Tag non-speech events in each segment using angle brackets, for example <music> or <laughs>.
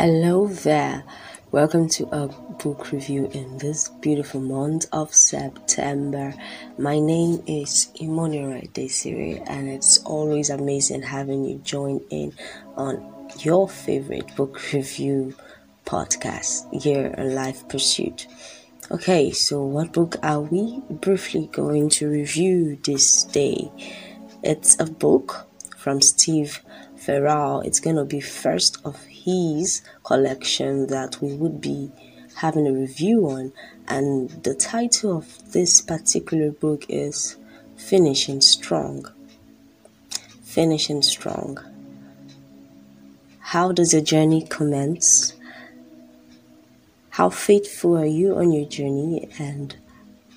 Hello there. Welcome to a book review in this beautiful month of September. My name is Imonira Desire, and it's always amazing having you join in on your favorite book review podcast here on Life Pursuit. Okay, so what book are we briefly going to review this day? It's a book from Steve Farrar. It's going to be first of his collection that we would be having a review on. And the title of this particular book is Finishing Strong. Finishing Strong. How does your journey commence? How faithful are you on your journey? And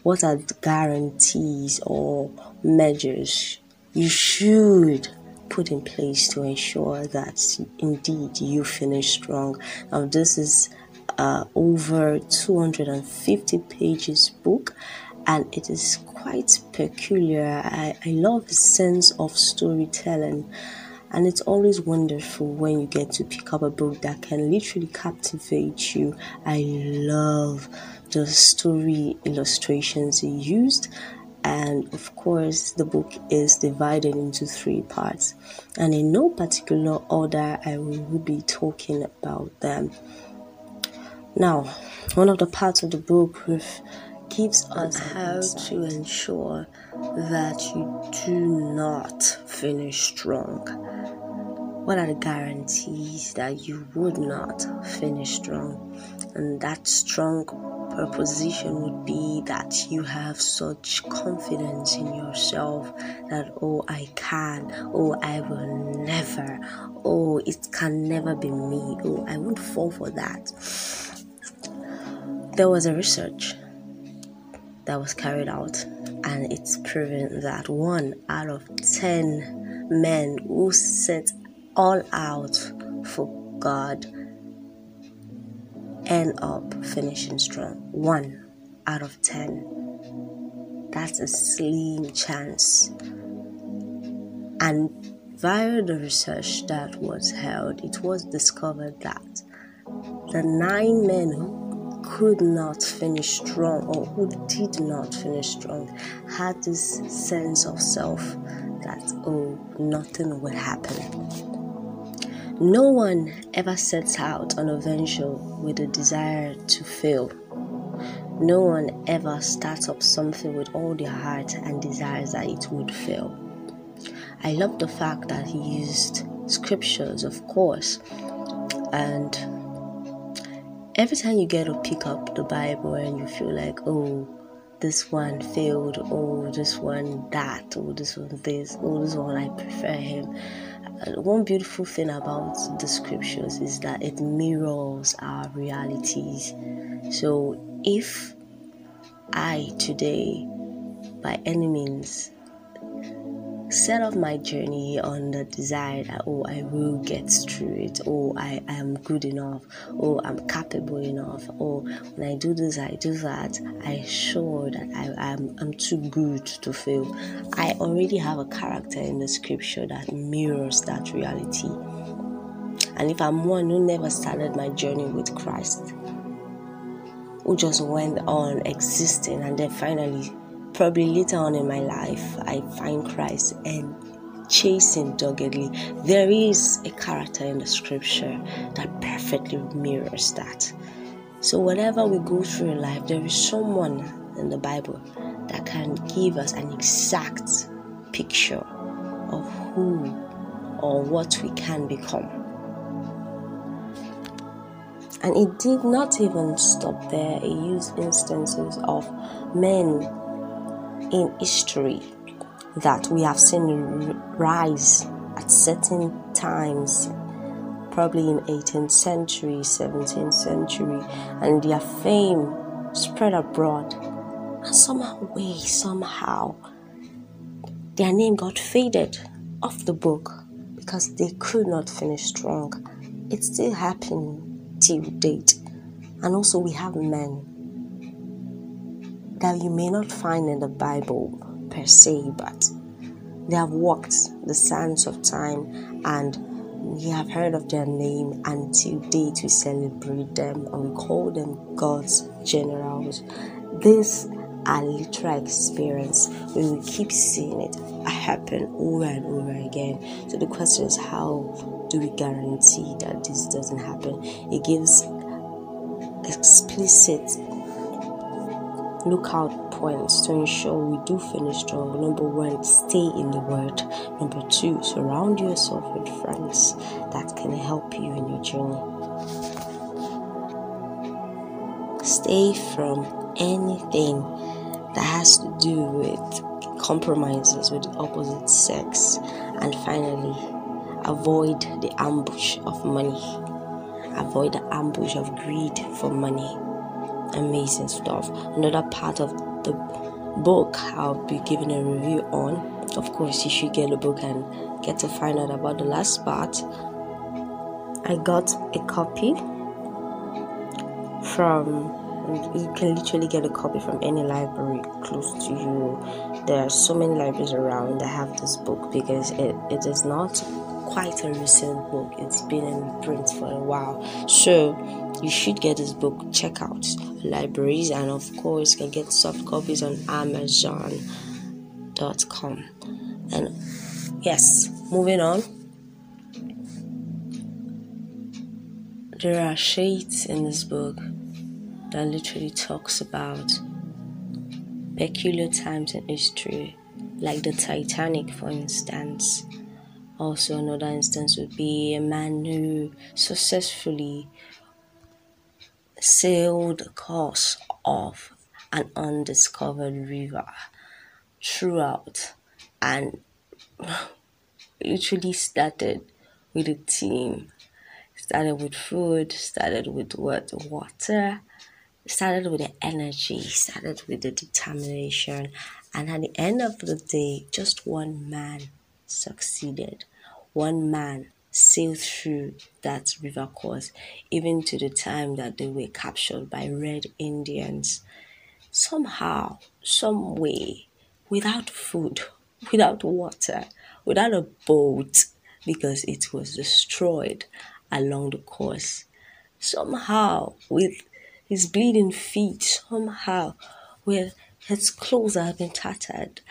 what are the guarantees or measures you should put in place to ensure that indeed you finish strong. Now, this is uh, over 250 pages book and it is quite peculiar. I, I love the sense of storytelling and it's always wonderful when you get to pick up a book that can literally captivate you. I love the story illustrations used and of course the book is divided into three parts. And in no particular order i will be talking about them. Now one of the parts of the book gives us how to ensure that you do not finish strong. What are the guarantees that you would not finish strong and that strong proposition would be that you have such confidence in yourself that, oh, I can, oh, I will never, oh, it can never be me, oh, I won't fall for that. There was a research that was carried out, and it's proven that one out of 10 men who set all out for God end up finishing strong. One out of ten. That's a slim chance. And via the research that was held, it was discovered that the nine men who could not finish strong or who did not finish strong had this sense of self that, oh, nothing will happen no one ever sets out on a venture with a desire to fail. No one ever starts up something with all their heart and desires that it would fail. I love the fact that he used scriptures, of course, and every time you get to pick up the Bible and you feel like, oh, this one failed, oh, this one that, oh, this one this, oh, this one I prefer him one beautiful thing about the scriptures is that it mirrors our realities. So if I today, by any means, set off my journey on the desire that oh I will get through it, oh I am good enough, oh I'm capable enough, oh when I do this I do that, I sure that I am I'm too good to fail. I already have a character in the scripture that mirrors that reality. And if I'm one who never started my journey with Christ, who just went on existing and then finally probably later on in my life, I find Christ and chasing doggedly. There is a character in the scripture that perfectly mirrors that. So, whatever we go through in life, there is someone in the Bible that can give us an exact picture of who or what we can become. And it did not even stop there. It used instances of men in history that we have seen rise at certain times probably in 18th century 17th century and their fame spread abroad. And somehow way somehow their name got faded off the book because they could not finish strong. It's still happening till date. And also we have men that you may not find in the Bible per se, but they have walked the sands of time and we have heard of their name until date we celebrate them and we call them God's generals. This are literal experience. We will keep seeing it happen over and over again. So the question is how do we guarantee that this doesn't happen? It gives explicit lookout points to ensure we do finish strong. Number one, stay in the word. Number two, surround yourself with friends that can help you in your journey. Stay from anything that has to do with compromises with the opposite sex. And finally, avoid the ambush of money. Avoid the ambush of greed for money amazing stuff. Another part of the book I'll be giving a review on. Of course, you should get the book and get to find out about the last part. I got a copy from you can literally get a copy from any library close to you. There are so many libraries around that have this book because it, it is not quite a recent book. It's been in print for a while. So you should get this book. Check out libraries and of course you can get soft copies on Amazon.com. And yes, moving on. There are shades in this book that literally talks about peculiar times in history, like the Titanic, for instance also, another instance would be a man who successfully sailed course of an undiscovered river throughout and literally started with a team. Started with food, started with what water, started with the energy, started with the determination, and at the end of the day, just one man succeeded one man sailed through that river course, even to the time that they were captured by red Indians. Somehow, some way, without food, <laughs> without water, without a boat, because it was destroyed along the course. Somehow, with his bleeding feet, somehow, with his clothes that had been tattered,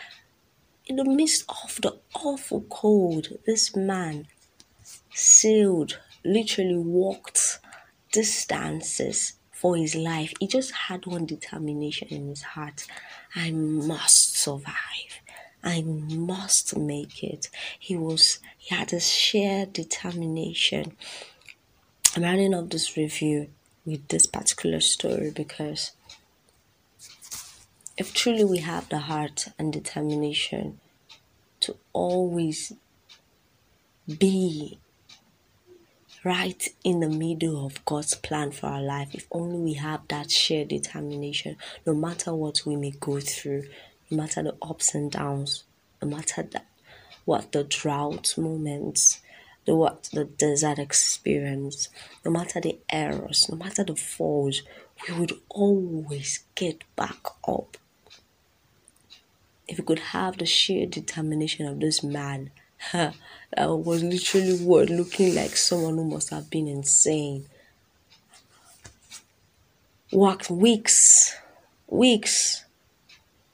in the midst of the awful cold, this man sailed, literally walked distances for his life. He just had one determination in his heart I must survive. I must make it. He was he had a sheer determination. I'm rounding up this review with this particular story because if truly we have the heart and determination to always be right in the middle of God's plan for our life, if only we have that shared determination, no matter what we may go through, no matter the ups and downs, no matter that, what the drought moments, the what the desert experience, no matter the errors, no matter the falls, we would always get back up. If we could have the sheer determination of this man, that was literally what looking like someone who must have been insane. Worked weeks, weeks.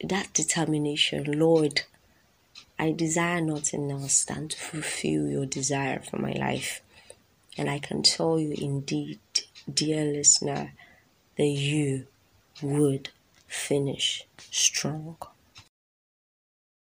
That determination, Lord, I desire nothing else than to fulfill your desire for my life. And I can tell you indeed, dear listener, that you would finish strong.